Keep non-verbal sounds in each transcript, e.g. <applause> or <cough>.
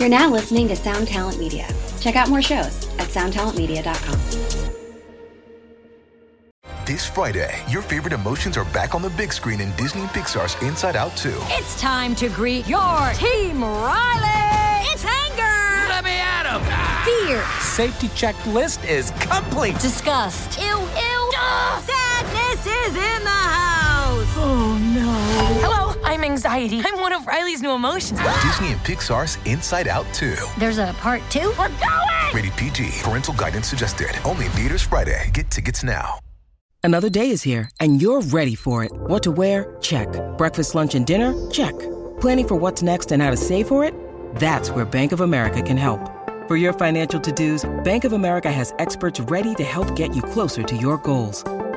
You're now listening to Sound Talent Media. Check out more shows at soundtalentmedia.com. This Friday, your favorite emotions are back on the big screen in Disney and Pixar's Inside Out 2. It's time to greet your team, Riley! It's anger! Let me at him! Fear! Safety checklist is complete! Disgust! Ew, ew! Ugh. Sadness is in the house! Oh no. Hello, I'm anxiety. I'm one of Riley's new emotions. Disney and Pixar's Inside Out 2. There's a part two? We're going! Rated PG. Parental guidance suggested. Only in theaters Friday. Get tickets now. Another day is here, and you're ready for it. What to wear? Check. Breakfast, lunch, and dinner? Check. Planning for what's next and how to save for it? That's where Bank of America can help. For your financial to-dos, Bank of America has experts ready to help get you closer to your goals.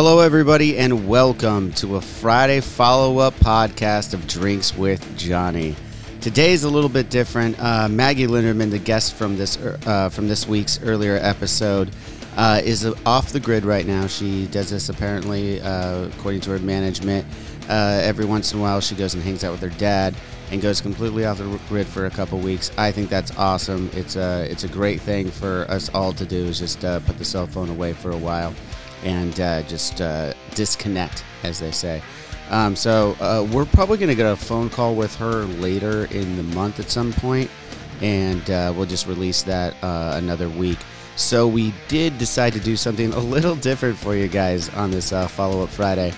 Hello, everybody, and welcome to a Friday follow up podcast of Drinks with Johnny. Today's a little bit different. Uh, Maggie Lindemann, the guest from this uh, from this week's earlier episode, uh, is off the grid right now. She does this apparently, uh, according to her management. Uh, every once in a while, she goes and hangs out with her dad and goes completely off the grid for a couple weeks. I think that's awesome. It's a it's a great thing for us all to do. Is just uh, put the cell phone away for a while and uh, just uh, disconnect, as they say. Um, so uh, we're probably going to get a phone call with her later in the month at some point, and uh, we'll just release that uh, another week. So we did decide to do something <laughs> a little different for you guys on this uh, follow-up Friday.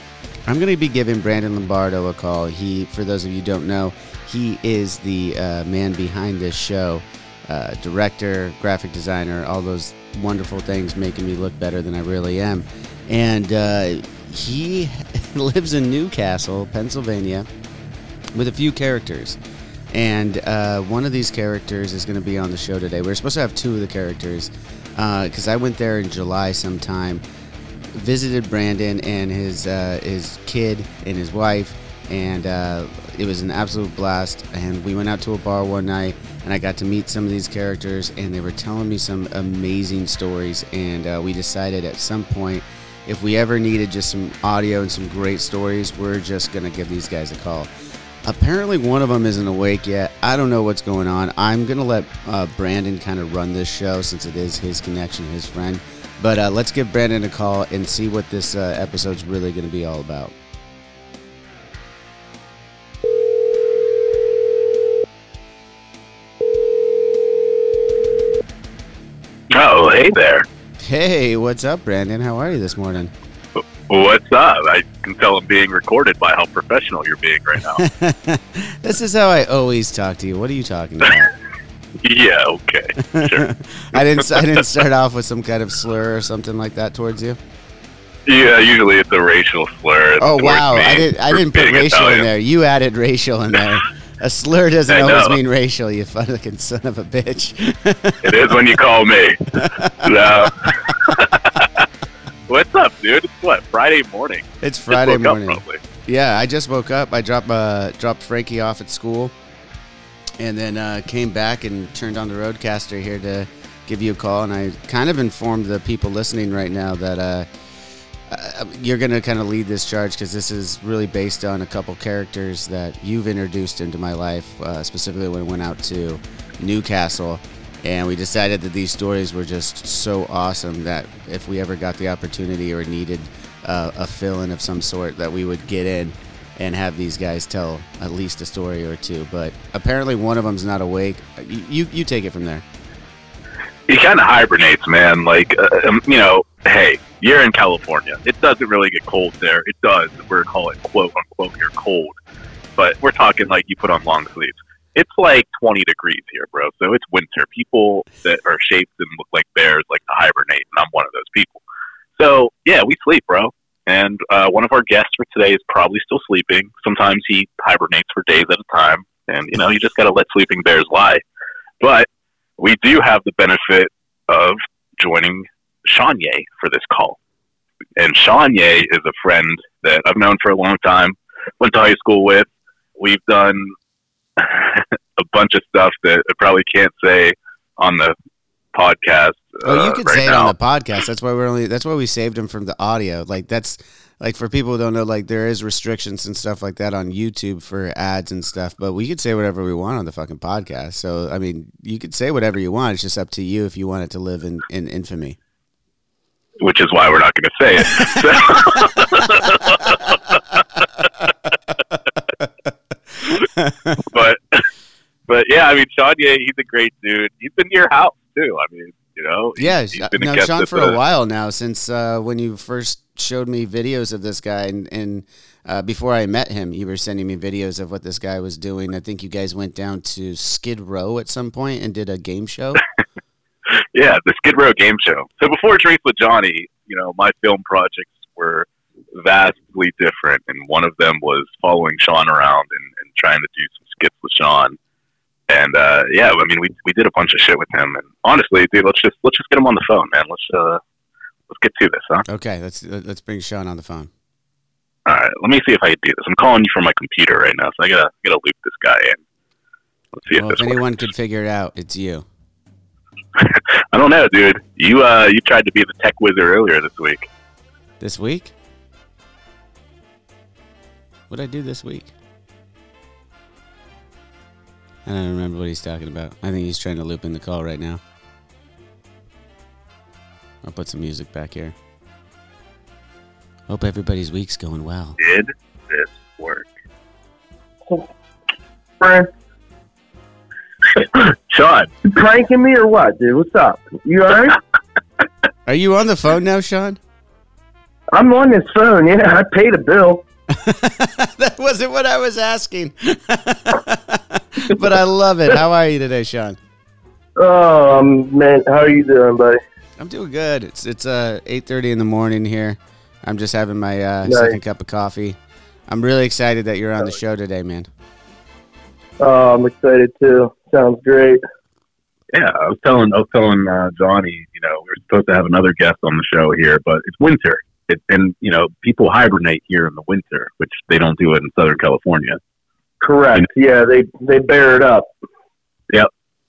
I'm going to be giving Brandon Lombardo a call. He, for those of you don't know, he is the man behind this show. Uh, director, graphic designer, all those wonderful things making me look better than I really am. And uh, he <laughs> lives in New Castle, Pennsylvania, with a few characters. And uh, one of these characters is going to be on the show today. We are supposed to have two of the characters because I went there in July sometime, visited Brandon and his uh, his kid and his wife, and uh, it was an absolute blast. And we went out to a bar one night, and I got to meet some of these characters, and they were telling me some amazing stories. And uh, we decided at some point, if we ever needed just some audio and some great stories, we're just gonna give these guys a call. Apparently, one of them isn't awake yet. I don't know what's going on. I'm gonna let uh, Brandon kind of run this show since it is his connection, his friend. But uh, let's give Brandon a call and see what this uh, episode's really going to be all about. Hey there. Hey, what's up, Brandon? How are you this morning? What's up? I can tell I'm being recorded by how professional you're being right now. <laughs> this is how I always talk to you. What are you talking about? <laughs> yeah, okay. Sure. <laughs> I didn't I didn't start off with some kind of slur or something like that towards you. Yeah, usually it's a racial slur. Oh wow, I didn't I didn't put racial Italian. in there. You added racial in there. A slur doesn't I always know. mean racial, you fucking son of a bitch. <laughs> it is when you call me. <laughs> No. <laughs> What's up, dude? It's what Friday morning. It's Friday morning. yeah, I just woke up. I dropped uh, dropped Frankie off at school, and then uh, came back and turned on the RODECaster here to give you a call. And I kind of informed the people listening right now that. Uh, uh, you're going to kind of lead this charge because this is really based on a couple characters that you've introduced into my life, uh, specifically when I went out to New Castle. And we decided that these stories were just so awesome that if we ever got the opportunity or needed uh, a fill in of some sort, that we would get in and have these guys tell at least a story or two. But apparently, one of them's not awake. You, you, you take it from there. He kind of hibernates, man. Like, uh, um, you know, hey, you're in California. It doesn't really get cold there. It does. We're calling it quote unquote here cold, but we're talking like you put on long sleeves. It's like 20 degrees here, bro. So it's winter. People that are shaped and look like bears like to hibernate, and I'm one of those people. So yeah, we sleep, bro. and uh, one of our guests for today is probably still sleeping. Sometimes he hibernates for days at a time, and you know you just got to let sleeping bears lie. But we do have the benefit of joining Sean Ye for this call, and Sean Ye is a friend that I've known for a long time. Went to high school with. We've done <laughs> a bunch of stuff that I probably can't say on the podcast. Oh, you uh, could right say it on the podcast. That's why we're only. That's why we saved him from the audio. Like that's like for people who don't know, like there is restrictions and stuff like that on YouTube for ads and stuff. But we could say whatever we want on the fucking podcast. So I mean, you could say whatever you want. It's just up to you if you want it to live in in infamy. Which is why we're not going to say it. <laughs> but but yeah, I mean, Sean Ye, he's a great dude. He's been to your house too. I mean, you know, he's- Yeah, he's been a guest Sean for the- a while now since uh, when you first showed me videos of this guy, and, and uh, before I met him, you were sending me videos of what this guy was doing. I think you guys went down to Skid Row at some point and did a game show. <laughs> Yeah, the Skid Row game show. So before Drinks with Johnny, you know, my film projects were vastly different, and one of them was following Sean around and, and trying to do some skits with Sean. And uh, yeah, I mean, we we did a bunch of shit with him. And honestly, dude, let's just let's just get him on the phone, man. Let's uh, let's get to this, huh? okay, let's let's bring Sean on the phone. All right, let me see if I can do this. I'm calling you from my computer right now, so I gotta gotta loop this guy in. Let's see Well, if if this works. anyone could figure it out, it's you. <laughs> I don't know, dude. You uh, you tried to be the tech wizard earlier this week. This week? What'd I do this week? I don't remember what he's talking about. I think he's trying to loop in the call right now. I'll put some music back here. Hope everybody's week's going well. Did this work? Friend, <laughs> Sean, you pranking me or what, dude? What's up? You alright? <laughs> Are you on the phone now, Sean? I'm on this phone. Yeah, I paid a bill. <laughs> that wasn't what I was asking. but I love it. How are you today, Sean? Oh um, man, how are you doing, buddy? I'm doing good. It's it's uh 8:30 in the morning here. I'm just having my uh, Nice. second cup of coffee. I'm really excited that you're on the show today, man. Oh, I'm excited too. Sounds great. yeah, I was telling I was telling uh, Johnny, you know, we are supposed to have another guest on the show here, but it's winter, it, and you know, people hibernate here in the winter, which they don't do it in Southern California. Correct. Yeah, they they bear it up.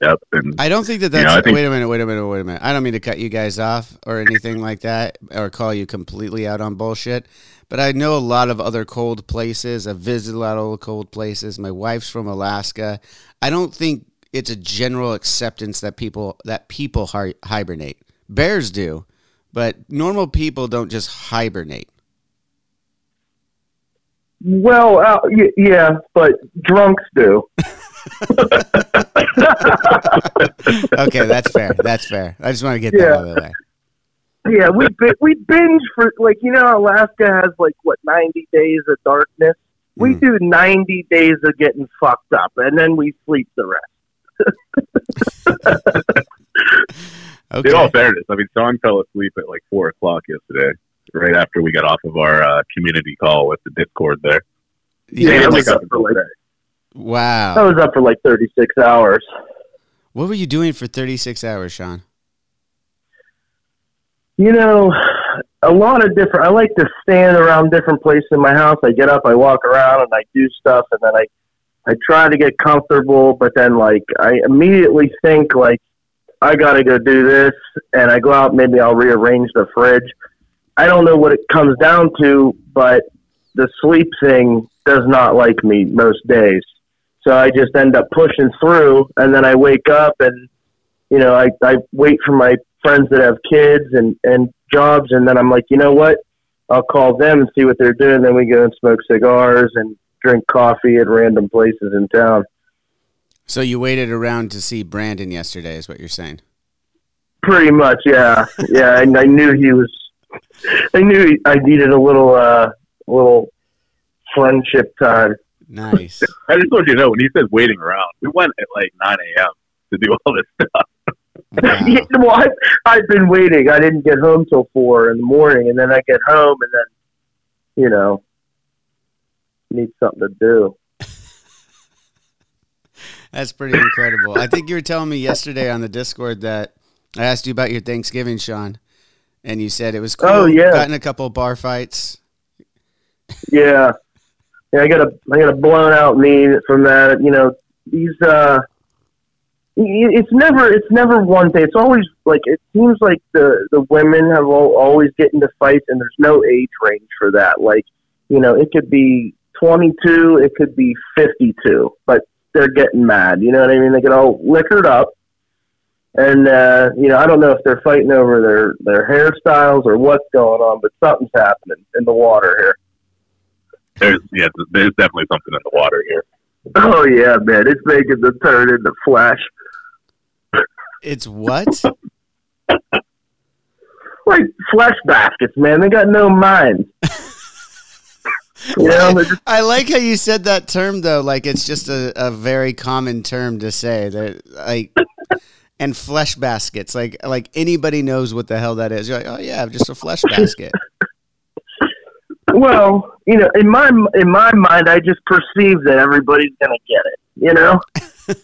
Yep, and I don't think that You know, that's. Think- wait a minute. Wait a minute. Wait a minute. I don't mean to cut you guys off or anything like that, or call you completely out on bullshit. But I know a lot of other cold places. I've visited a lot of cold places. My wife's from Alaska. I don't think it's a general acceptance that people that people hi- hibernate. Bears do, but normal people don't just hibernate. Well, uh, y- yeah, but drunks do. <laughs> Okay, that's fair. That's fair. I just want to get that Yeah. out of the way. Yeah, we bi- we binge for like you know Alaska has like what 90 days of darkness. We Mm. do 90 days of getting fucked up, and then we sleep the rest. Okay. <laughs> in all fairness, I mean, Sean fell asleep at like four o'clock yesterday, right after we got off of our uh, community call with the Discord there. Yeah, Yeah, I was up up for like wow. I was up for like 36 hours. What were you doing for 36 hours, Sean? You know, a lot of different. I like to stand around different places in my house. I get up, I walk around, and I do stuff, and then I, I try to get comfortable. But then, like, I immediately think like, I got to go do this, and I go out. Maybe I'll rearrange the fridge. I don't know what it comes down to, but the sleep thing does not like me most days. So I just end up pushing through, and then I wake up and you know, I, I wait for my friends that have kids and, and jobs, and then I'm like, you know what? I'll call them and see what they're doing. Then we go and smoke cigars and drink coffee at random places in town. So you waited around to see Brandon yesterday, is what you're saying? Pretty much, yeah, yeah. And I knew he was. I knew I needed a little, uh, little friendship time. Nice. <laughs> I just want you to know when he says waiting around, we went at like nine a.m. to do all this stuff. Wow. Yeah, well, I, I've been waiting. I didn't get home till four in the morning, and then I get home, and then you know, need something to do. <laughs> That's pretty incredible. I think you were telling me yesterday on the Discord that I asked you about your Thanksgiving, Sean, and you said it was cool. Oh, yeah. Got in a couple of bar fights. Yeah, yeah. I got a I got a blown out knee from that. You know, these uh, it's never it's never one thing. It's always like it seems like the the women have all, always get into fights, and there's no age range for that. Like, you know, it could be 22, it could be 52, but they're getting mad. You know what I mean? They get all liquored up. And uh, you know, I don't know if they're fighting over their their hairstyles or what's going on, but something's happening in the water here. There's yeah, there's definitely something in the water here. Oh yeah, man, it's making the turn into flash. It's what? <laughs> Like flesh baskets, man. They got no mind. <laughs> you know, just, <laughs> I like how you said that term though, like it's just a, a very common term to say that like and flesh baskets. Like like anybody knows what the hell that is. You're like, oh yeah, just a flesh basket. well, you know, in my in my mind, I just perceive that everybody's gonna get it. You know, <laughs> because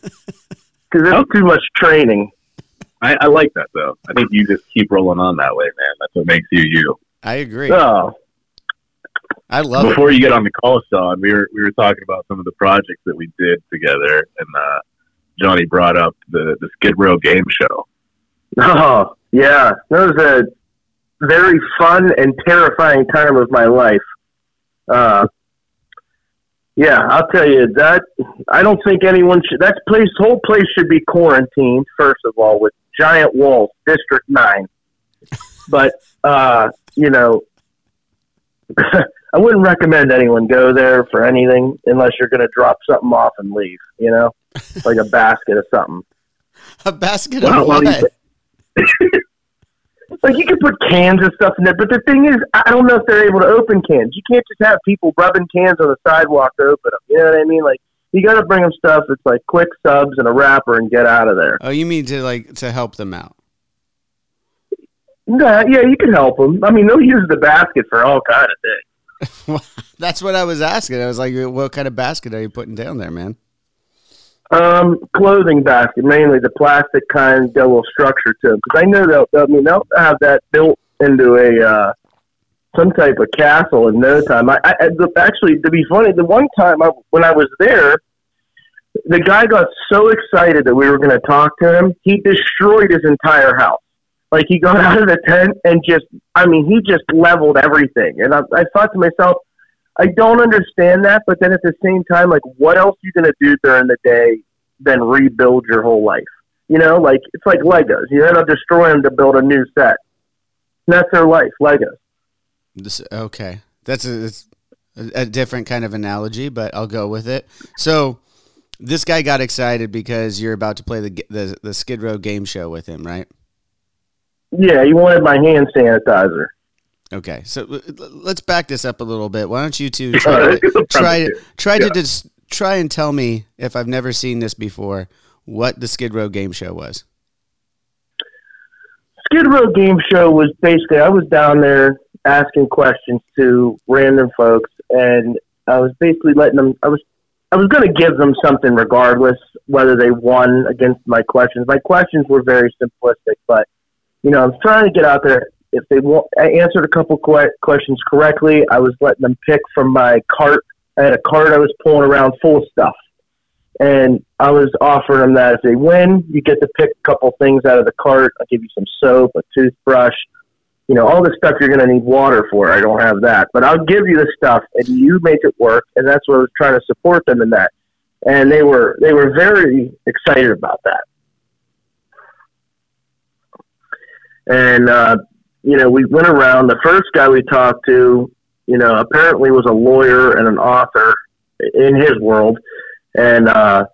it's too much training. I, I like that though. I think you just keep rolling on that way, man. That's what makes you you. I agree. Oh, I love it. Before you get on the call, Sean, we were we were talking about some of the projects that we did together, and uh, Johnny brought up the the Skid Row game show. oh, yeah. That was a very fun and terrifying time of my life. Uh, yeah, I'll tell you that. I don't think anyone should. That place, whole place, should be quarantined. First of all, with giant walls, District Nine. But uh, you know, <laughs> I wouldn't recommend anyone go there for anything unless you're going to drop something off and leave. You know, <laughs> like a basket of something. A basket Well, of what? <laughs> like you can put cans and stuff in there, but the thing is, I don't know if they're able to open cans. You can't just have people rubbing cans on the sidewalk to open them. You know what I mean? Like you got to bring them stuff that's like quick subs and a wrapper and get out of there. Oh, you mean to like to help them out? Yeah, yeah, you can help them. I mean, they'll use the basket for all kind of things. <laughs> That's what I was asking. I was like, what kind of basket are you putting down there, man? Um, clothing basket, mainly the plastic kind, got a little structure to them. Because I know they'll, I mean, they'll have that built into a uh, some type of castle in no time. I, I actually, to be funny, the one time I, when I was there, the guy got so excited that we were going to talk to him, he destroyed his entire house. Like he got out of the tent and just, I mean, he just leveled everything. And I, I thought to myself, I don't understand that, but then at the same time, like, what else are you to do during the day than rebuild your whole life? You know, like it's like Legos. You end up destroying them to build a new set. And that's their life, Legos. This, okay, that's a, a different kind of analogy, but I'll go with it. So, this guy got excited because you're about to play the the, the Skid Row game show with him, right? Yeah, he wanted my hand sanitizer. Okay, so let's back this up a little bit. Why don't you two <laughs> try to, try to try Yeah. to just try and tell me if I've never seen this before what the Skid Row game show was? Skid Row Game Show was basically I was down there asking questions to random folks, and I was basically letting them. I was I was going to give them something regardless whether they won against my questions. My questions were very simplistic, but you know I'm trying to get out there. If they want, I answered a couple que- questions correctly. I was letting them pick from my cart. I had a cart I was pulling around full of stuff and I was offering them that if they win, you get to pick a couple things out of the cart. I'll give you some soap, a toothbrush, you know, all the stuff you're going to need water for. I don't have that, but I'll give you the stuff, and you make it work. And that's what I was trying to support them in that. And they were they were very excited about that. And uh, you know, we went around. The first guy we talked to, you know, apparently was a lawyer and an author in his world and uh,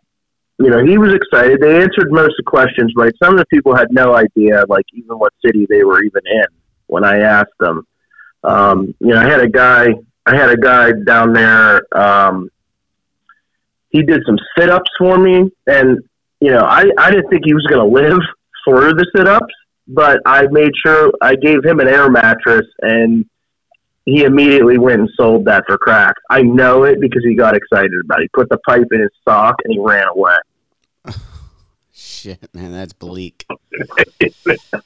you know he was excited. They answered most of the questions right. Some of the people had no idea, like even what city they were even in when I asked them. Um, you know, I had a guy. I had a guy down there. Um, he did some sit ups for me, and you know, I I didn't think he was going to live for the sit ups, but I made sure I gave him an air mattress and he immediately went and sold that for crack. I know it because he got excited about it. He put the pipe in his sock and he ran away. <sighs> Shit, man, that's bleak. <laughs>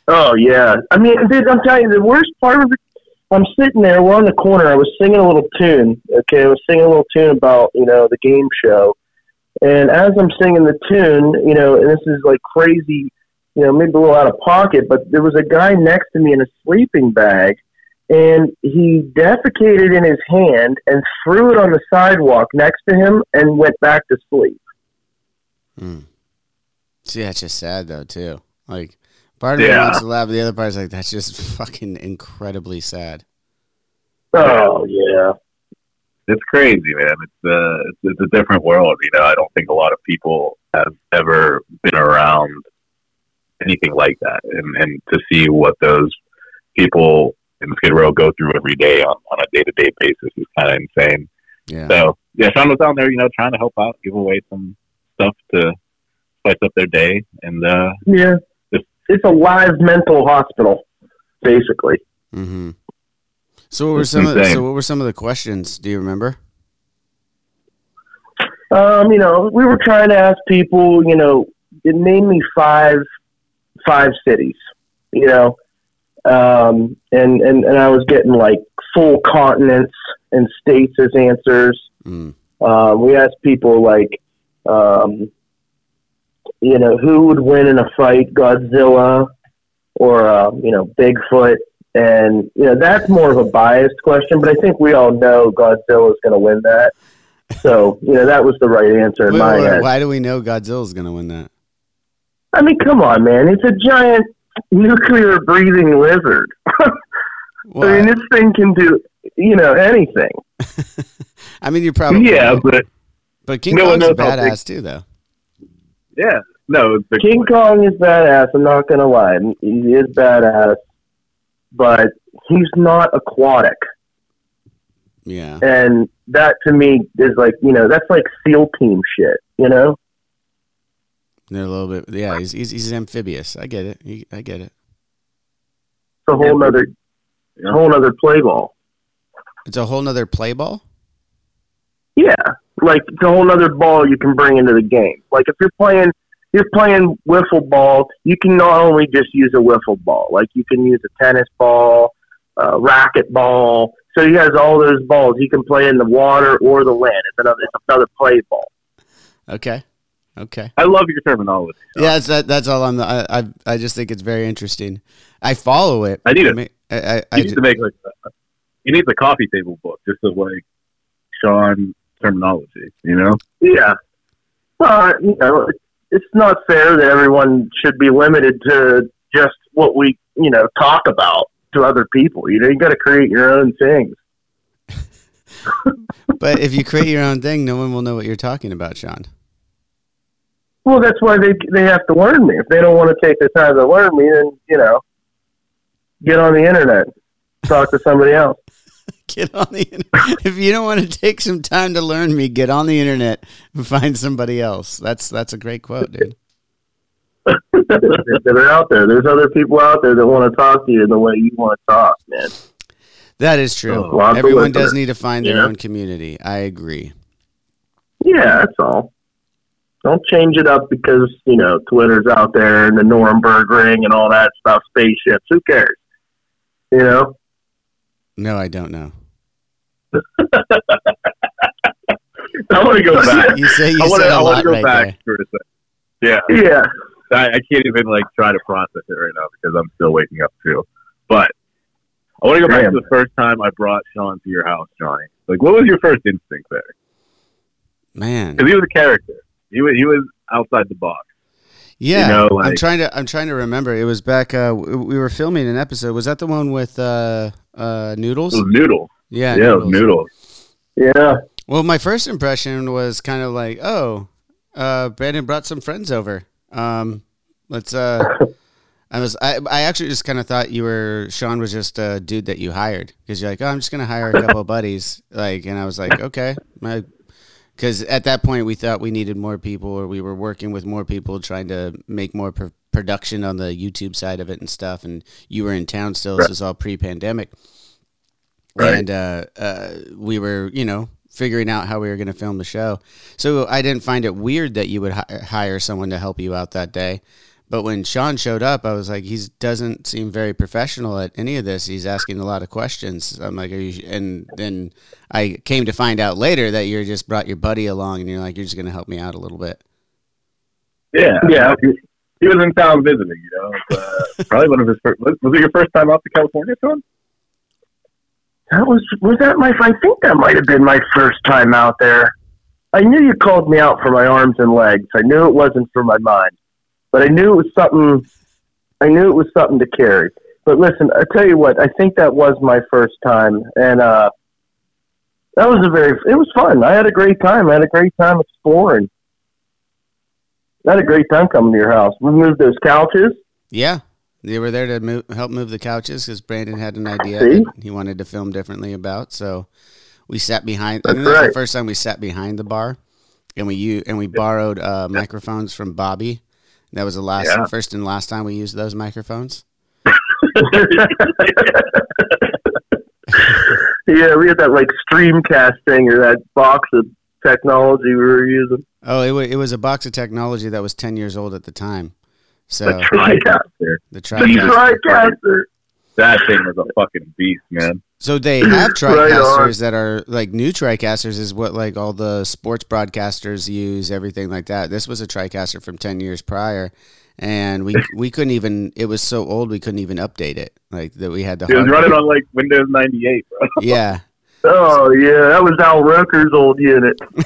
Oh yeah, I mean, dude, I'm telling you, the worst part of it. I'm sitting there, we're on the corner. I was singing a little tune. Okay, I was singing a little tune about you know the game show, and as I'm singing the tune, you know, and this is like crazy, you know, maybe a little out of pocket, but there was a guy next to me in a sleeping bag, and he defecated in his hand and threw it on the sidewalk next to him and went back to sleep. Hmm. See, that's just sad though too. Like, part of me Yeah. wants to laugh, but the other part is like, that's just fucking incredibly sad. Oh yeah. it's crazy, man. It's uh, it's, it's a different world. You know, I don't think a lot of people have ever been around anything like that, and and to see what those people in Skid Row go through every day on, on a day to day basis is kind of insane. Yeah. So yeah, Sean was down there, you know, trying to help out, give away some stuff to spice up their day, and uh, Yeah. It's a live mental hospital, basically. Mm-hmm. So what were It's some of insane. so what were some of the questions? Do you remember? Um, you know, we were trying to ask people, you know, it name me five five cities, you know. Um, and, and, and I was getting like full continents and states as answers. Mm. Um, we asked people like, um, you know, who would win in a fight, Godzilla or uh, you know, Bigfoot? And you know, that's more of a biased question, but I think we all know Godzilla is going to win that. So you know, that was the right answer in Wait, my wait, head. why do we know Godzilla is gonna win that? I mean, come on, man! It's a giant nuclear breathing lizard. Well, <laughs> I mean, this thing can do you know anything. <laughs> I mean, you're probably yeah, right. but but King no one Kong's a knows how big- badass too, though. yeah, no, the, King Kong is badass. I'm not gonna lie, he is badass, but he's not aquatic. Yeah. and that to me is like you know that's like SEAL team shit. You know, They're a little bit. Yeah, he's he's, he's amphibious. I get it. He, I get it. it's a whole nother, Yeah. whole other play ball. It's a whole other play ball. Yeah, like it's a whole other ball you can bring into the game. Like if you're playing, you're playing wiffle ball. You can not only just use a wiffle ball, like you can use a tennis ball, uh, racket ball. So he has all those balls. You can play in the water or the land. It's another, it's another play ball. Okay. Okay. I love your terminology. Sean. Yeah, that's that, that's all I'm. I, I I just think it's very interesting. I follow it. I need it. mean, I, I, I need to make like a, you need the coffee table book just of like Sean terminology. You know, Yeah. Well, you know, it's- it's not fair that everyone should be limited to just what we, you know, talk about to other people. You know, you got to create your own things. <laughs> but if you create your own thing, no one will know what you're talking about, Sean. Well, that's why they they have to learn me. If they don't want to take the time to learn me, then you know, get on the internet, talk to somebody else. <laughs> Get on the internet. <laughs> if you don't want to take some time to learn me, get on the internet and find somebody else. That's that's a great quote, dude. <laughs> that are out there. There's other people out there that want to talk to you the way you want to talk, man. That is true. Everyone does need to find their know? own community. I agree. Yeah, that's all. Don't change it up because you know Twitter's out there and the Nuremberg ring and all that stuff. Spaceships. Who cares? You know. No, I don't know. <laughs> I want to go back. You say you I want said to. a I want lot to go right back there. for a second. Yeah, Yeah. I, I can't even like try to process it right now because I'm still waking up too. But I want to go back to the first time I brought Sean to your house, Johnny. Like, what was your first instinct there? Man. Because he was a character. He was he was outside the box. Yeah, know, I'm trying to. I'm trying to remember. It was back. Uh, we were filming an episode. Was that the one with uh, uh, noodles? It was noodles. Yeah, Yeah, it was noodles. Yeah. Well, my first impression was kind of like, oh, uh, Brandon brought some friends over. Um, let's. Uh, <laughs> I was. I, I actually just kind of thought you were Sean was just a dude that you hired because you're like, oh, I'm just gonna hire a couple of <laughs> buddies. Like, and I was like, okay, my. Because at that point we thought we needed more people, or we were working with more people, trying to make more pr- production on the YouTube side of it and stuff. And you were in town still. This was all pre-pandemic. Right. and uh, uh, we were, you know, figuring out how we were going to film the show. So I didn't find it weird that you would hi- hire someone to help you out that day. But when Sean showed up, I was like, he doesn't seem very professional at any of this. He's asking a lot of questions. I'm like, Are you, and then I came to find out later that you just brought your buddy along, and you're like, you're just going to help me out a little bit. Yeah, Yeah. He, he was in town visiting. You know, uh, <laughs> probably one of his first. Was, was it your first time out to California, Sean? That was was that my? I think that might have been my first time out there. I knew you called me out for my arms and legs. I knew it wasn't for my mind, but I knew it was something. I knew it was something to carry. But listen, I tell you what, I think that was my first time, and uh, that was a very. It was fun. I had a great time. I had a great time exploring. I had a great time coming to your house. We moved those couches. Yeah, they were there to move, help move the couches because Brandon had an idea that he wanted to film differently about. So we sat behind. That's that right. the first time we sat behind the bar, and we u- and we borrowed uh, microphones from Bobby. That was the last, Yeah. first and last time we used those microphones. <laughs> yeah, we had that like Streamcast thing or that box of technology we were using. Oh, it, wa it was a box of technology that was ten years old at the time. So The TriCaster. the The TriCaster. TriCaster. That thing was a fucking beast, man. So they <clears throat> have Right. TriCasters that are like new TriCasters is what like all the sports broadcasters use, everything like that. This was a TriCaster from ten years prior, and we <laughs> we couldn't even. It was so old we couldn't even update it. Like that we had to. It was running on like Windows 98, bro. <laughs> Yeah, Oh yeah, that was Al Roker's old unit. <laughs>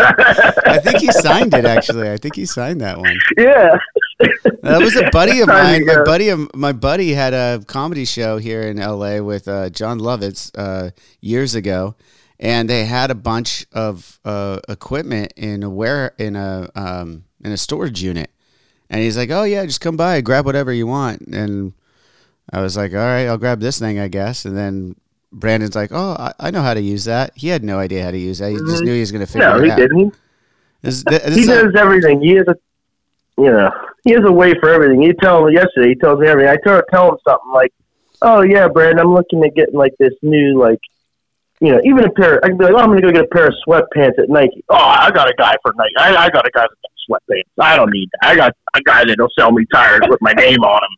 I think he signed it. Actually, I think he signed that one. Yeah. That was a <laughs> buddy of mine. My buddy, of, my buddy had a comedy show here in L.A. with uh, Jon Lovitz uh, years ago, and they had a bunch of uh, equipment in a where in a um, in a storage unit. And he's like, "Oh yeah, just come by, grab whatever you want." And I was like, "All right, I'll grab this thing, I guess." And then Brandon's like, "Oh, I, I know how to use that." He had no idea how to use that. He just knew he was going to figure Mm-hmm. No, it he didn't. This, this He knows a- everything. He has a, you know, he has a way for everything. You tell him yesterday. He tells me everything. I tell, tell him something like, "Oh yeah, Brandon, I'm looking at getting like this new like." You know, even a pair. I can be like, "Oh, I'm going to go get a pair of sweatpants at Nike." Oh, I got a guy for Nike. I, I got a guy got sweatpants. I don't need that. I got a guy that'll sell me tires with my name on them.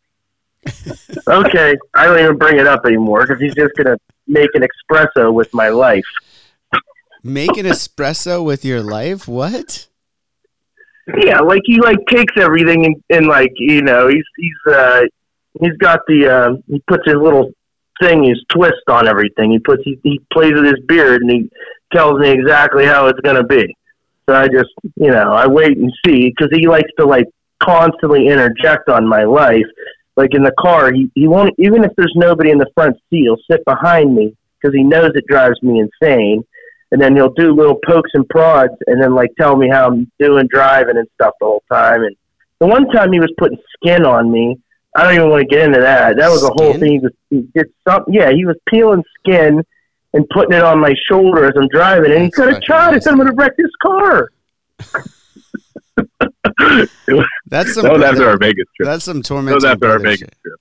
<laughs> okay, I don't even bring it up anymore because he's just going to make an espresso with my life. make an espresso with your life. What? Yeah, like he like takes everything and, and like you know he's he's uh he's got the uh, he puts his little thing his twist on everything. He puts he, he plays with his beard and he tells me exactly how it's gonna be. So I just you know I wait and see because he likes to like constantly interject on my life. Like in the car, he he won't even if there's nobody in the front seat, he'll sit behind me because he knows it drives me insane and then he'll do little pokes and prods and then like tell me how I'm doing driving and stuff the whole time. And the one time he was putting skin on me, I don't even want to get into that. That was a whole thing. He, was, he did something. Yeah, he was peeling skin and putting it on my shoulder as I'm driving. And he could have fucking shot. He said I'm going to wreck his car. <laughs> That's some. that was after our Vegas trip. That's some torment. That torment. was after our Vegas trip.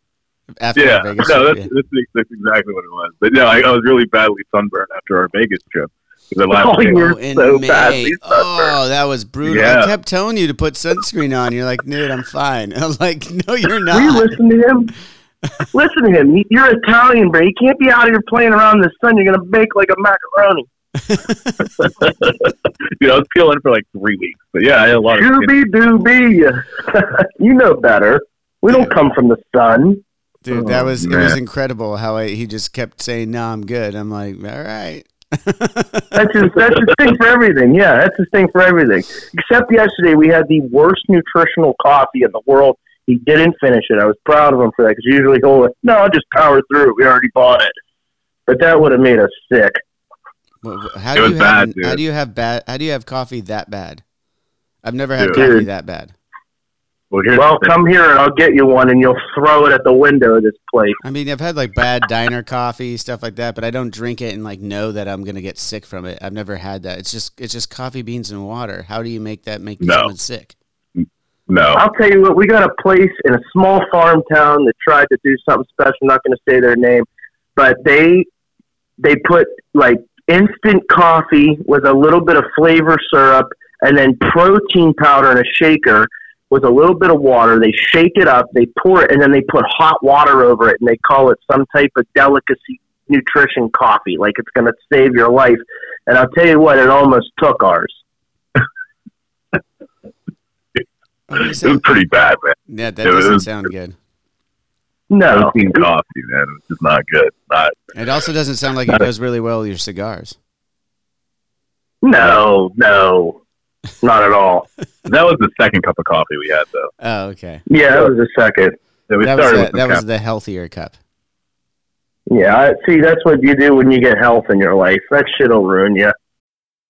After Yeah, Vegas no, trip, that's, yeah. that's, that's exactly what it was. But no, I, I was really badly sunburned after our Vegas trip. 'Cause the last Oh, day- you're Oh, in so May. badly Oh, that was brutal. I kept telling you to put sunscreen on. You're like, dude, I'm fine. <laughs> I was like, no, you're Will you listen to him? <laughs> listen to him. You're Italian, bro. You can't be out here playing around in the sun. You're going to bake like a macaroni. <laughs> you know, I was peeling for like three weeks. But yeah, I had a lot of skin. Dooby dooby. you know better. We don't come from the sun. Dude, that Oh, was it was incredible how I, he just kept saying, no, I'm good. I'm like, all right. That's his, that's his thing for everything. Yeah, that's his thing for everything. Except yesterday, we had the worst nutritional coffee in the world. He didn't finish it. I was proud of him for that because usually he'll, no, I'll just power through it. We already bought it. But that would have made us sick. Well, How It do was you have, bad, dude. how do you have bad how do you have coffee that bad? I've never had Dude. coffee that bad. Well, here's Well, come here and I'll get you one, and you'll throw it at the window of this place. I mean, I've had like bad diner coffee, stuff like that, but I don't drink it and like know that I'm gonna get sick from it. I've never had that. It's just it's just coffee beans and water. How do you make that make No. someone sick? no. I'll tell you what, we got a place in a small farm town that tried to do something special. I'm not going to say their name, but they they put like instant coffee with a little bit of flavor syrup and then protein powder in a shaker with a little bit of water. They shake it up, they pour it, and then they put hot water over it, and they call it some type of delicacy nutrition coffee, like it's going to save your life. And I'll tell you what, it almost took ours. It was pretty bad, man. Yeah, that It doesn't was- sound good. No, Protein coffee, man. It's just not good. Not It also doesn't sound like it goes really well with your cigars. no, no, not at all. that was the second cup of coffee we had though. Oh, okay. Yeah, that was the second. So we That was the, that was the healthier cup. Yeah, see, that's what you do when you get health in your life. That shit'll ruin you.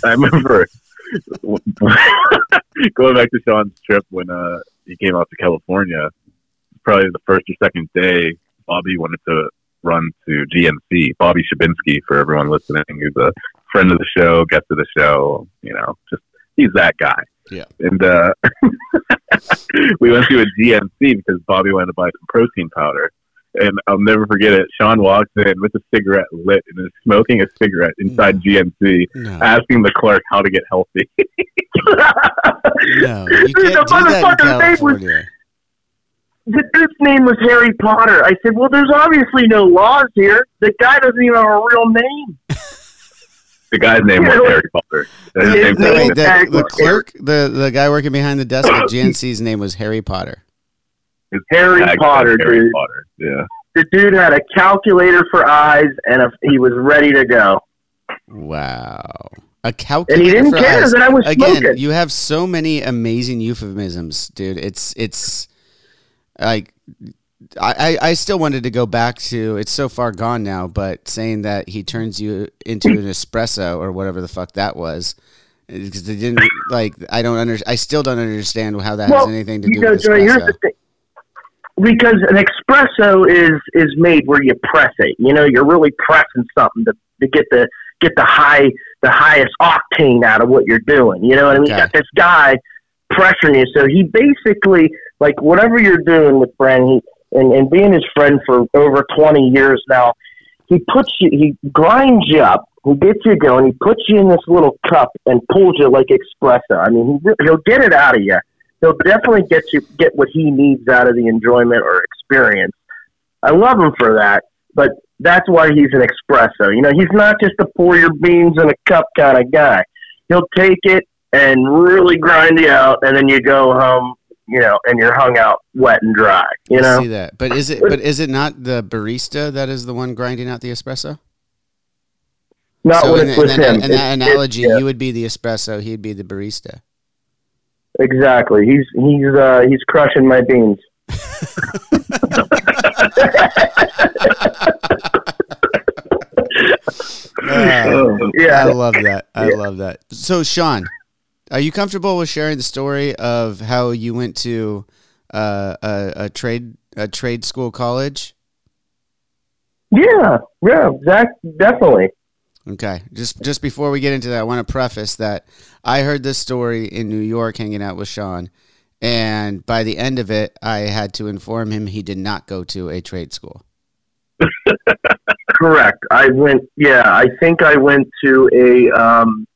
<laughs> I remember <laughs> going back to Sean's trip when uh, he came out to California. Probably the first or second day, Bobby wanted to run to GNC. Bobby Shabinsky, for everyone listening, who's a friend of the show, guest of the show. You know, just he's that guy. Yeah. And uh, <laughs> we went to a GNC because Bobby wanted to buy some protein powder. And I'll never forget it. Sean walks in with a cigarette lit and is smoking a cigarette inside GNC, No. asking the clerk how to get healthy. <laughs> No, you can't the do that in motherfucker's name was- California. The dude's name was Harry Potter. I said, well, there's obviously no laws here. The guy doesn't even have a real name. the guy's name was Harry Potter. His His name's name- Wait, the, the clerk, the, the guy working behind the desk at GNC's name was Harry Potter. His Harry tag Potter, Harry dude. Potter. Yeah. The dude had a calculator for eyes, and a, he was ready to go. Wow. A calculator And he didn't for care eyes. that I was Again, smoking. you have so many amazing euphemisms, dude. It's it's like I, I I still wanted to go back to it's so far gone now, but saying that he turns you into an espresso or whatever the fuck that was. Because they didn't like I don't under I still don't understand how that well, has anything to you do know, with Joey, here's the thing. Because an espresso is is made where you press it. You know, you're really pressing something to, to get the get the high the highest octane out of what you're doing. You know what I mean? You got this guy pressuring you. So he basically like whatever you're doing with Bren, he and, and being his friend for over twenty years now, he puts you he grinds you up, he gets you going, he puts you in this little cup and pulls you like espresso. I mean he he'll get it out of you. He'll definitely get you get what he needs out of the enjoyment or experience. I love him for that, but that's why he's an espresso. You know, he's not just a pour your beans in a cup kind of guy. He'll take it and really grind you out, and then you go home, you know, and you're hung out wet and dry. You I know, see that. But is it but is it not the barista that is the one grinding out the espresso? not so when in, it's with in, him. in that It's- analogy, it's- yeah, you would be the espresso, he'd be the barista. Exactly. He's he's uh, he's crushing my beans. Ah, <laughs> <laughs> Yeah. I love that. I love that. So, Sean, are you comfortable with sharing the story of how you went to uh, a, a trade a trade school college? Yeah, yeah, Zach, definitely. Okay. Just just before we get into that, I want to preface that I heard this story in New York hanging out with Sean, and by the end of it, I had to inform him he did not go to a trade school. Correct. I went. Yeah, I think I went to a um,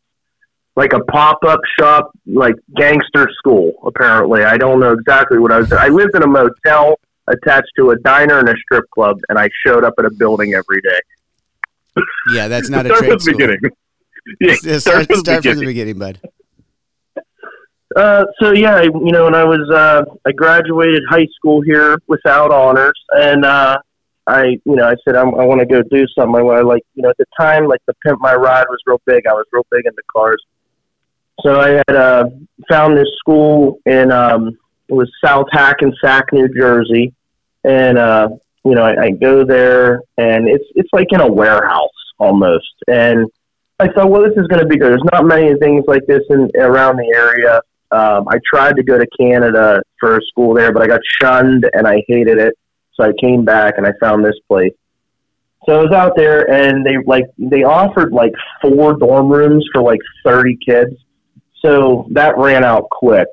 like a pop up shop, like gangster school. Apparently, I don't know exactly what I was. I lived in a motel attached to a diner and a strip club, and I showed up at a building every day. Yeah, that's not <laughs> a trade school. beginning. Yeah, Yeah, start start, from the start from the beginning. beginning, bud. Uh, so yeah, you know, when I was uh, I graduated high school here without honors, and uh, I, you know, I said I'm, I want to go do something. I, I like, you know, at the time, like the pimp my ride was real big. I was real big into cars, so I had uh, found this school in um, it was South Hackensack, New Jersey, and uh, you know, I, I go there, and it's it's like in a warehouse almost, and I thought, well, this is going to be good. There's not many things like this in around the area. Um, I tried to go to Canada for school there, but I got shunned and I hated it. So I came back and I found this place. So I was out there and they like they offered like four dorm rooms for like 30 kids. So that ran out quick.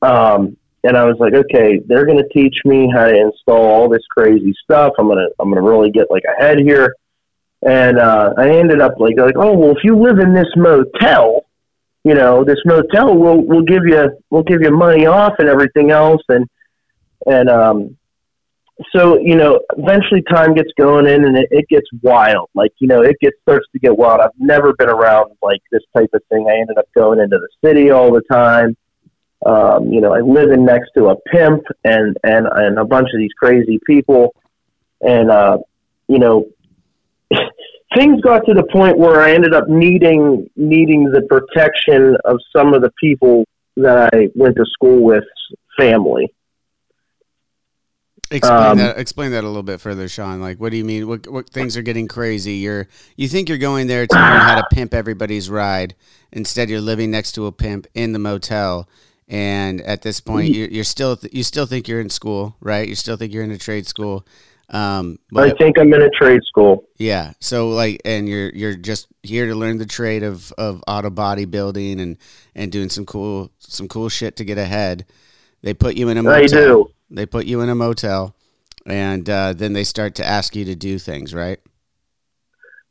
Um, and I was like, okay, they're going to teach me how to install all this crazy stuff. I'm going to I'm going to really get like ahead here. And uh, I ended up like like, oh well, if you live in this motel, you know, this motel will will give you will give you money off and everything else, and and um, so you know, eventually time gets going in and it, it gets wild. Like you know, it gets starts to get wild. I've never been around like this type of thing. I ended up going into the city all the time. Um, you know, I live in next to a pimp and and and a bunch of these crazy people, and uh, you know, things got to the point where I ended up needing needing the protection of some of the people that I went to school with family. Explain Um, that. Explain that a little bit further, Sean. Like, what do you mean? What what things are getting crazy? You're you think you're going there to learn how to <sighs> pimp everybody's ride. Instead, you're living next to a pimp in the motel. And at this point, you're, you're still you still think you're in school, right? You still think you're in a trade school. Um, I think I'm in a trade school. yeah, so like, and you're you're just here to learn the trade of, of auto body building and and doing some cool some cool shit to get ahead. They put you in a motel. I do. They put you in a motel, and uh, then they start to ask you to do things, right?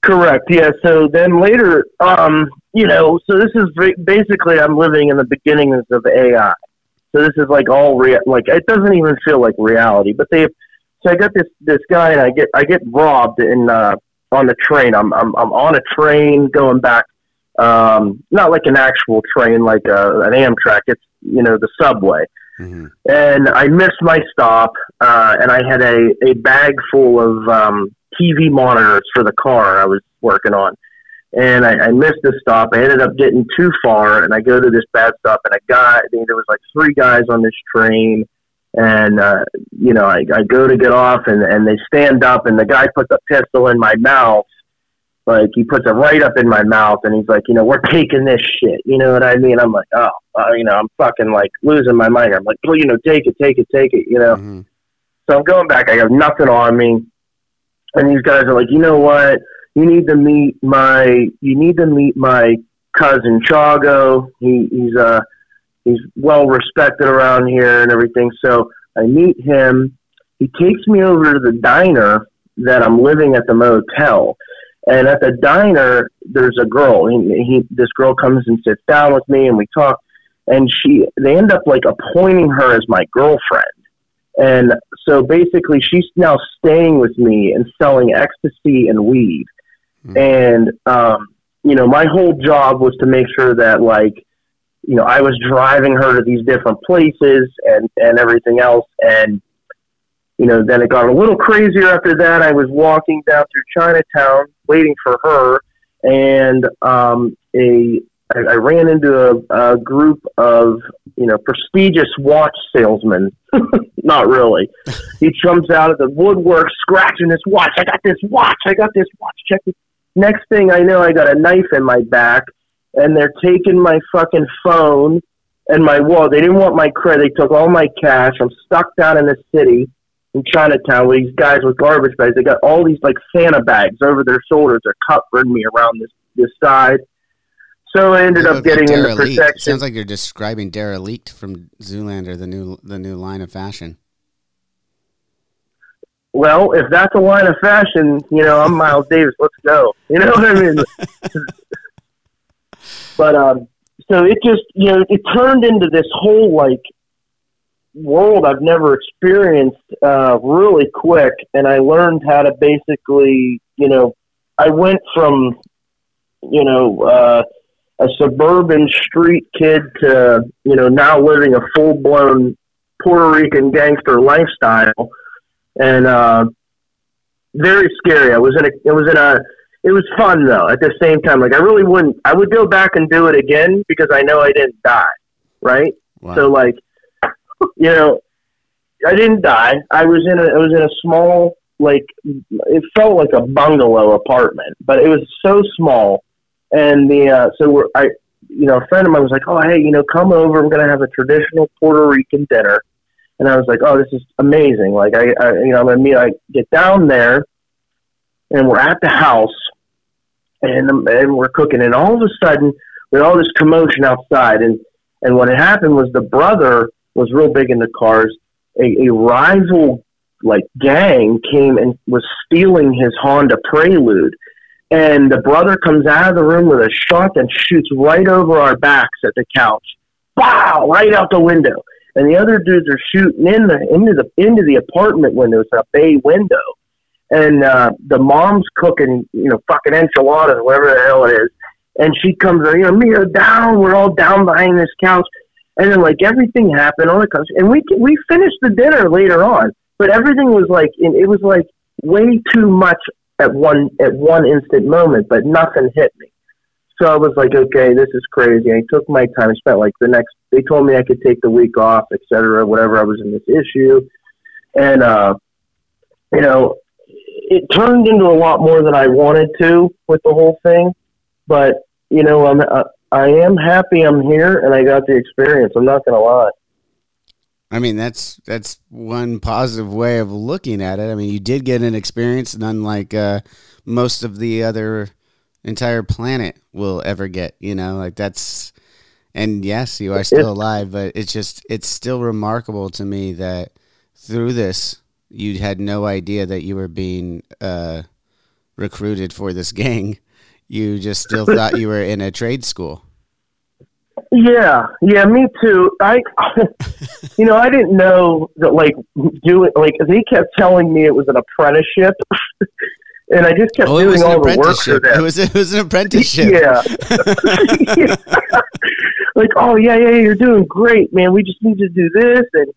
Correct. Yeah. So then later, um, you know, so this is basically I'm living in the beginnings of AI. So this is like all rea- like it doesn't even feel like reality. But they, so I got this this guy and I get I get robbed in uh, on the train. I'm I'm I'm on a train going back. Um, not like an actual train, like uh, an Amtrak. It's you know the subway and I missed my stop, uh, and I had a, a bag full of um, TV monitors for the car I was working on. And I, I missed the stop. I ended up getting too far, and I go to this bad stop, and a guy, I think there was like three guys on this train, and uh, you know, I, I go to get off, and, and they stand up, and the guy puts a pistol in my mouth, like he puts it right up in my mouth, and he's like, you know, we're taking this shit. You know what I mean? I'm like, oh, uh, you know, I'm fucking like losing my mind. I'm like, well, you know, take it, take it, take it. You know. So I'm going back. I got nothing on me, and these guys are like, you know what? You need to meet my. You need to meet my cousin Chago. He, he's uh he's well respected around here and everything. So I meet him. He takes me over to the diner that I'm living at the motel. And at the diner, there's a girl. He, he, this girl comes and sits down with me, and we talk. And she, they end up like appointing her as my girlfriend. And so basically, she's now staying with me and selling ecstasy and weed. And um, you know, my whole job was to make sure that like, you know, I was driving her to these different places and and everything else. And you know, then it got a little crazier after that. I was walking down through Chinatown waiting for her, and um, a I, I ran into a, a group of you know prestigious watch salesmen. <laughs> Not really. he jumps out of the woodwork, scratching this watch. I got this watch. I got this watch. Check it. Next thing I know, I got a knife in my back, and they're taking my fucking phone and my wallet. They didn't want my credit. They took all my cash. I'm stuck down in the city in Chinatown with these guys with garbage bags. They got all these like Santa bags over their shoulders. They're covering me around this this side. So I ended up getting into protection. Sounds like you're describing Derelict from Zoolander, the new the new line of fashion. well, if that's a line of fashion, you know, I'm Miles Davis. Let's go. You know what I mean? <laughs> but um, so it just you know it turned into this whole like world I've never experienced uh, really quick, and I learned how to basically you know I went from you know uh, a suburban street kid to you know now living a full blown Puerto Rican gangster lifestyle, and uh, very scary. I was in a it was in a it was fun though at the same time. Like I really wouldn't I would go back and do it again because I know I didn't die. Right? Wow. So like you know I didn't die. I was in a I was in a small like it felt like a bungalow apartment, but it was so small and the uh so we're I you know, a friend of mine was like, Oh hey, you know, come over, we're gonna have a traditional Puerto Rican dinner and I was like, Oh, this is amazing. Like I, I you know, I'm gonna meet I get down there and we're at the house and and we're cooking, and all of a sudden we had all this commotion outside, and and what had happened was the brother was real big into cars. A, a rival like gang came and was stealing his Honda Prelude, and the brother comes out of the room with a shotgun, shoots right over our backs at the couch, wow, right out the window. And the other dudes are shooting in the into the into the apartment window, windows, a bay window and uh, the mom's cooking, you know, fucking enchiladas, whatever the hell it is. And she comes, you know, me down. We're all down behind this couch, and then like everything happened. All the comes, and we we finished the dinner later on, but everything was like it was like way too much at one at one instant moment, but nothing hit me. So I was like, okay, this is crazy. I took my time. I spent like the next. They told me I could take the week off, et cetera, whatever. I was in this issue, and uh, you know, it turned into a lot more than I wanted to with the whole thing. But you know, I'm uh, I am happy I'm here and I got the experience. I'm not going to lie. I mean, that's that's one positive way of looking at it. I mean, you did get an experience, and unlike uh, most of the other entire planet will ever get. You know, like that's, and yes, you are still alive, but it's just it's still remarkable to me that through this you had no idea that you were being uh, recruited for this gang. You just still <laughs> thought you were in a trade school. Yeah, yeah, me too. I, <laughs> you know, I didn't know that like doing like they kept telling me it was an apprenticeship, <laughs> and I just kept Oh, doing all the work for them. It was it was an apprenticeship. Yeah. like, oh yeah, yeah, you're doing great, man. We just need to do this and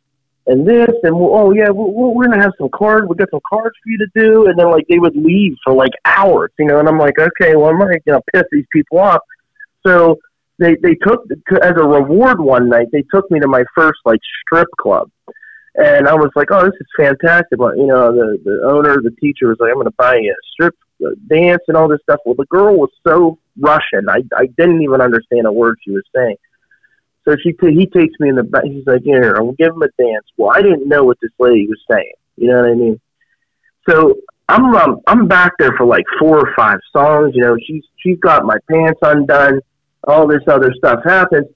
and this and we'll, oh yeah, we're, we're gonna have some cards. We got some cards for you to do, and then like they would leave for like hours, you know. And I'm like, okay, well I'm not gonna piss these people off. So they they took as a reward one night. They took me to my first like strip club. And I was like, "Oh, this is fantastic!" But you know, the the owner, the teacher was like, "I'm to buy you a strip uh, dance and all this stuff." Well, the girl was so Russian, I I didn't even understand a word she was saying. So she he takes me in the back. He's like, "Here, I'll give him a dance." Well, I didn't know what this lady was saying. You know what I mean? So I'm um, I'm back there for like four or five songs. You know, she's she's got my pants undone. All this other stuff happens,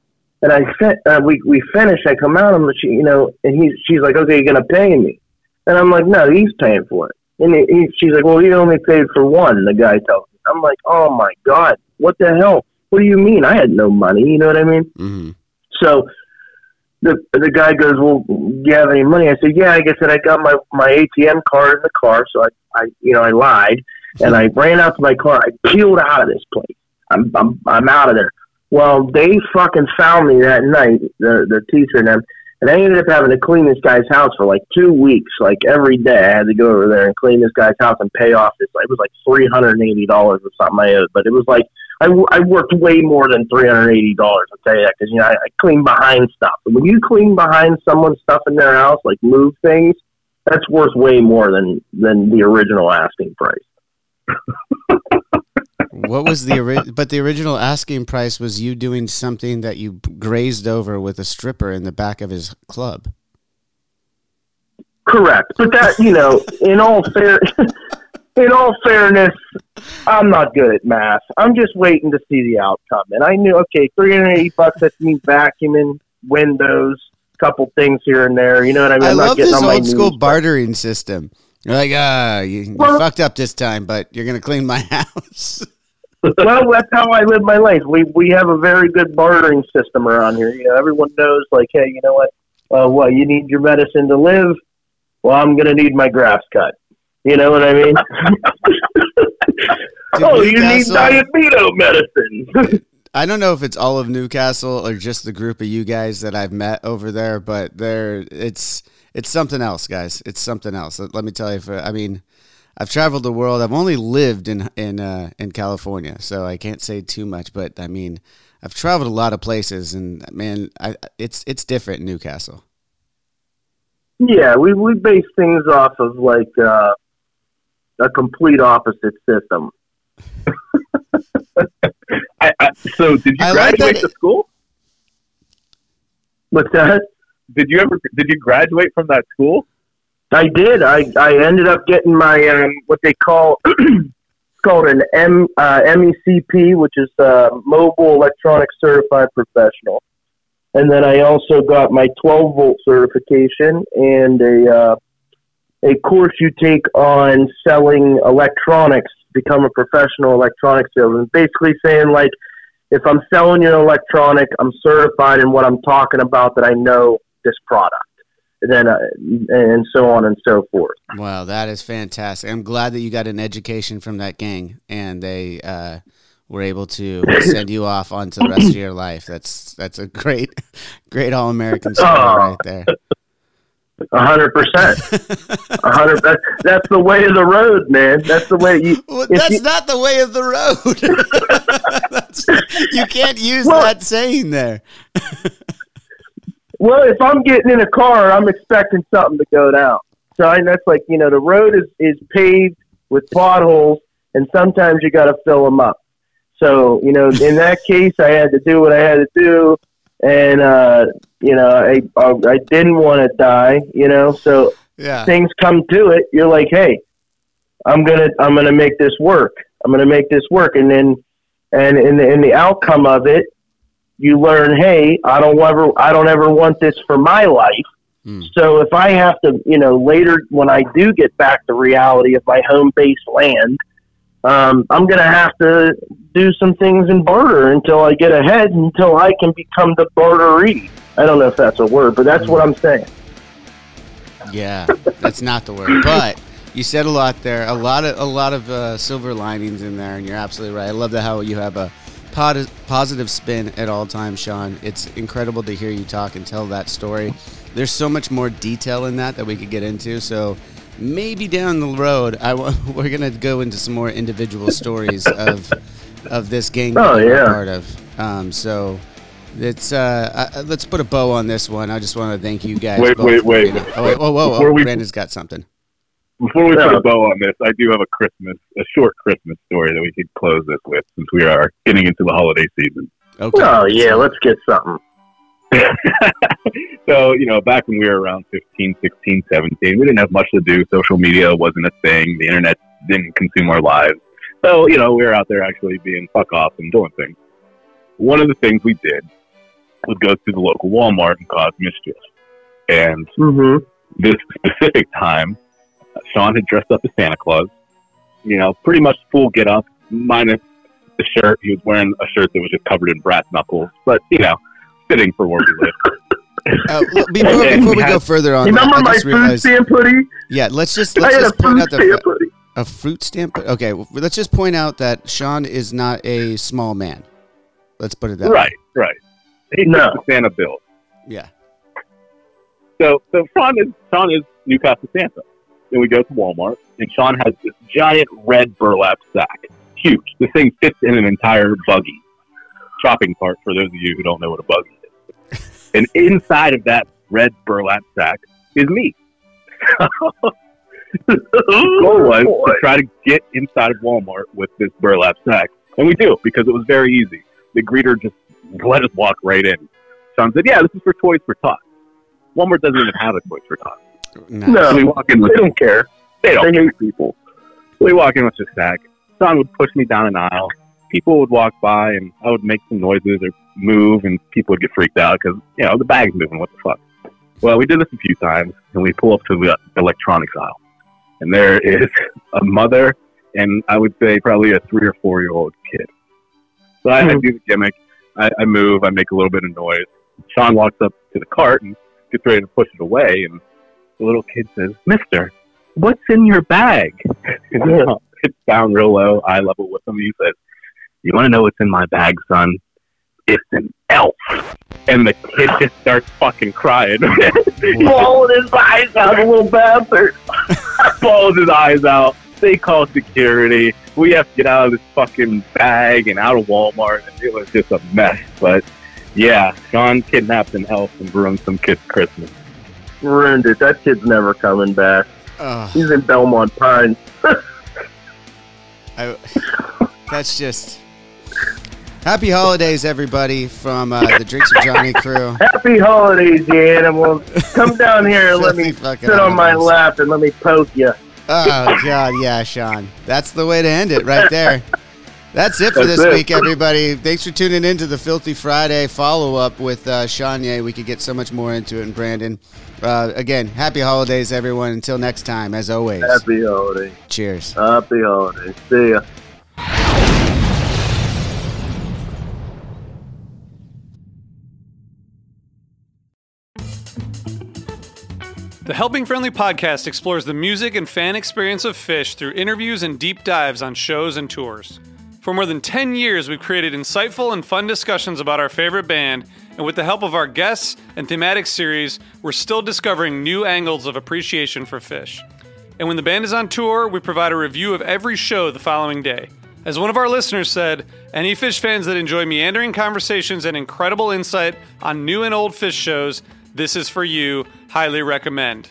and I uh, we we finish. I come out, and she, you know, and he she's like, "Okay, you're gonna pay me," and I'm like, "No, he's paying for it." And he, he, she's like, "Well, he only paid for one." The guy tells me. I'm like, "Oh my god, what the hell? What do you mean? I had no money." You know what I mean? Mm-hmm. So the the guy goes, "Well, do you have any money?" I said, "Yeah." I said, "I got my my ATM card in the car." So I, I you know, I lied and I ran out to my car. I peeled out of this place. I'm I'm I'm out of there. Well, they fucking found me that night, the the teacher and them, and I ended up having to clean this guy's house for like two weeks. Like every day, I had to go over there and clean this guy's house and pay off this. It was like three hundred and eighty dollars or something I owed, but it was like I, I worked way more than three hundred eighty dollars. I'll tell you that because you know I, I clean behind stuff. And when you clean behind someone's stuff in their house, like move things, that's worth way more than than the original asking price. What was the ori- but the original asking price was you doing something that you grazed over with a stripper in the back of his club. Correct, but that you know, in all fair, <laughs> in all fairness, I'm not good at math. I'm just waiting to see the outcome, and I knew okay, 380 bucks. That's me vacuuming windows, couple things here and there. You know what I mean? I I'm not love getting this on my old school knees. bartering system. You're like, ah, you, you Well- fucked up this time, but you're gonna clean my <laughs> house. well, that's how I live my life. We we have a very good bartering system around here. You know, everyone knows like, hey, you know what? Uh, what you need your medicine to live? Well, I'm gonna need my grass cut. You know what I mean? <laughs> oh, you need New Castle- diabetes medicine. I don't know if it's all of New Castle or just the group of you guys that I've met over there, but there it's it's something else, guys. It's something else. Let, let me tell you. For I mean, I've traveled the world. I've only lived in in uh, in California, so I can't say too much. But I mean, I've traveled a lot of places, and man, I, it's it's different in New Castle. yeah, we we base things off of like uh, a complete opposite system. <laughs> I, I, so, did you I graduate that- to school? What's that? Did you ever? Did you graduate from that school? I did. I, I ended up getting my um, what they call <clears throat> it's called an M uh, MECP, which is uh, Mobile Electronic Certified Professional, and then I also got my 12 volt certification and a uh, a course you take on selling electronics, become a professional electronics salesman. Basically saying like, if I'm selling you an electronic, I'm certified in what I'm talking about that I know this product and then uh, and so on and so forth. Wow, that is fantastic. I'm glad that you got an education from that gang and they uh, were able to <laughs> send you off onto the rest of your life. That's that's a great, <laughs> great all American story Oh. right there. A hundred percent. A hundred. That's that's the way of the road, man. That's the way you. Well, that's you- not the way of the road. <laughs> You can't use Well- that saying there. <laughs> Well, if I'm getting in a car, I'm expecting something to go down. So I, that's like you know the road is is paved with potholes, and sometimes you got to fill them up. So you know in that case, I had to do what I had to do, and uh, you know I I, I didn't want to die. You know, so Yeah. things come to it. You're like, hey, I'm gonna I'm gonna make this work. I'm gonna make this work, and then and in the in the outcome of it, you learn, hey, I don't ever I don't ever want this for my life. So if I have to, you know, later when I do get back to reality of my home base land, um, I'm gonna have to do some things in barter until I get ahead, until I can become the barteree. I don't know if that's a word, but that's what I'm saying. Yeah, that's not the word. But you said a lot there. A lot of a lot of uh, silver linings in there, and you're absolutely right. I love that how you have a pod- positive spin at all times, Sean. It's incredible to hear you talk and tell that story. There's so much more detail in that that we could get into. So maybe down the road, I w- <laughs> we're gonna go into some more individual stories <laughs> of of this gang that Oh, you were yeah. part of. Um, so. It's uh, uh, let's put a bow on this one. I just want to thank you guys. Wait, both wait, for wait. Oh, wait, whoa, whoa, whoa! we- Brandon's got something. Before we put a bow on this, I do have a Christmas, a short Christmas story that we could close this with, since we are getting into the holiday season. Okay. Oh yeah, let's get something. <laughs> so, you know, back when we were around 15, 16, 17, we didn't have much to do. Social media wasn't a thing. The internet didn't consume our lives. So, you know, we were out there actually being fuck off and doing things. One of the things we did was go to the local Walmart and cause mischief. And Mm-hmm. this specific time, Sean had dressed up as Santa Claus. You know, pretty much full get up, minus the shirt. He was wearing a shirt that was just covered in brass knuckles, but you know, fitting for where we live. <laughs> Uh, well, before, before we we go further on, You that, remember I my just food realized. stamp hoodie? Yeah, let's just let's just point out the stamp hoodie. a fruit stamp. Okay, well, let's just point out that Sean is not a small man. Let's put it that way. right, right. He No. took Santa bill. Yeah. So, so Sean is Sean is New Castle Santa. Then we go to Walmart, and Sean has this giant red burlap sack, huge. This thing fits in an entire buggy, shopping cart. For those of you who don't know what a buggy is, <laughs> and inside of that red burlap sack is me. <laughs> the goal was to try to get inside of Walmart with this burlap sack, and we do because it was very easy. The greeter just let us walk right in. Sean said, "Yeah, this is for Toys for Tots." Walmart doesn't even have a Toys for Tots. No, So we walk in with they don't care. they don't They care people. We walk in with the sack. Son would push me down an aisle. People would walk by, and I would make some noises or move, and people would get freaked out because you know the bag's moving. What the fuck? Well, we did this a few times, and we pull up to the electronics aisle, and there is a mother and I would say probably a three or four year old kid. So I, I hmm. do the gimmick. I, I move. I make a little bit of noise. Sean walks up to the cart and gets ready to push it away, and the little kid says, "Mister, what's in your bag?" <laughs> Uh, it's down real low, eye level with him. He says, "You want to know what's in my bag, son? It's an elf." And the kid just starts fucking crying, <laughs> bawling his eyes out, the little bastard. <laughs> bawling his eyes out. They call security. We have to get out of this fucking bag and out of Walmart, and it was just a mess. But yeah, Sean kidnapped an elf and ruined some kid's Christmas. Ruined it. That kid's never coming back. Ugh. He's in Belmont Pines. <laughs> I, that's just. Happy holidays, everybody, from uh, the Drinks with Johnny crew. Happy holidays, you animals. Come down here and let me sit on my lap and let me poke you. Oh God, yeah, Sean. That's the way to end it, right there. That's it for That's this it. week, everybody. Thanks for tuning in to the Filthy Friday follow up with uh, Shanye. We could get so much more into it, and Brandon. Uh, again, happy holidays, everyone. Until next time, as always. Happy holidays. Cheers. Happy holidays. See ya. The Helping Friendly podcast explores the music and fan experience of Phish through interviews and deep dives on shows and tours. For more than 10 years, we've created insightful and fun discussions about our favorite band, and with the help of our guests and thematic series, we're still discovering new angles of appreciation for Phish. And when the band is on tour, we provide a review of every show the following day. As one of our listeners said, any Phish fans that enjoy meandering conversations and incredible insight on new and old Phish shows, this is for you. Highly recommend.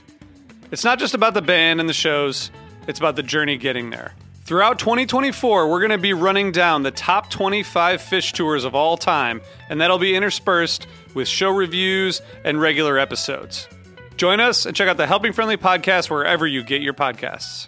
It's not just about the band and the shows, it's about the journey getting there. Throughout 2024, we're going to be running down the top 25 Phish tours of all time, and that'll be interspersed with show reviews and regular episodes. Join us and check out the Helping Friendly podcast wherever you get your podcasts.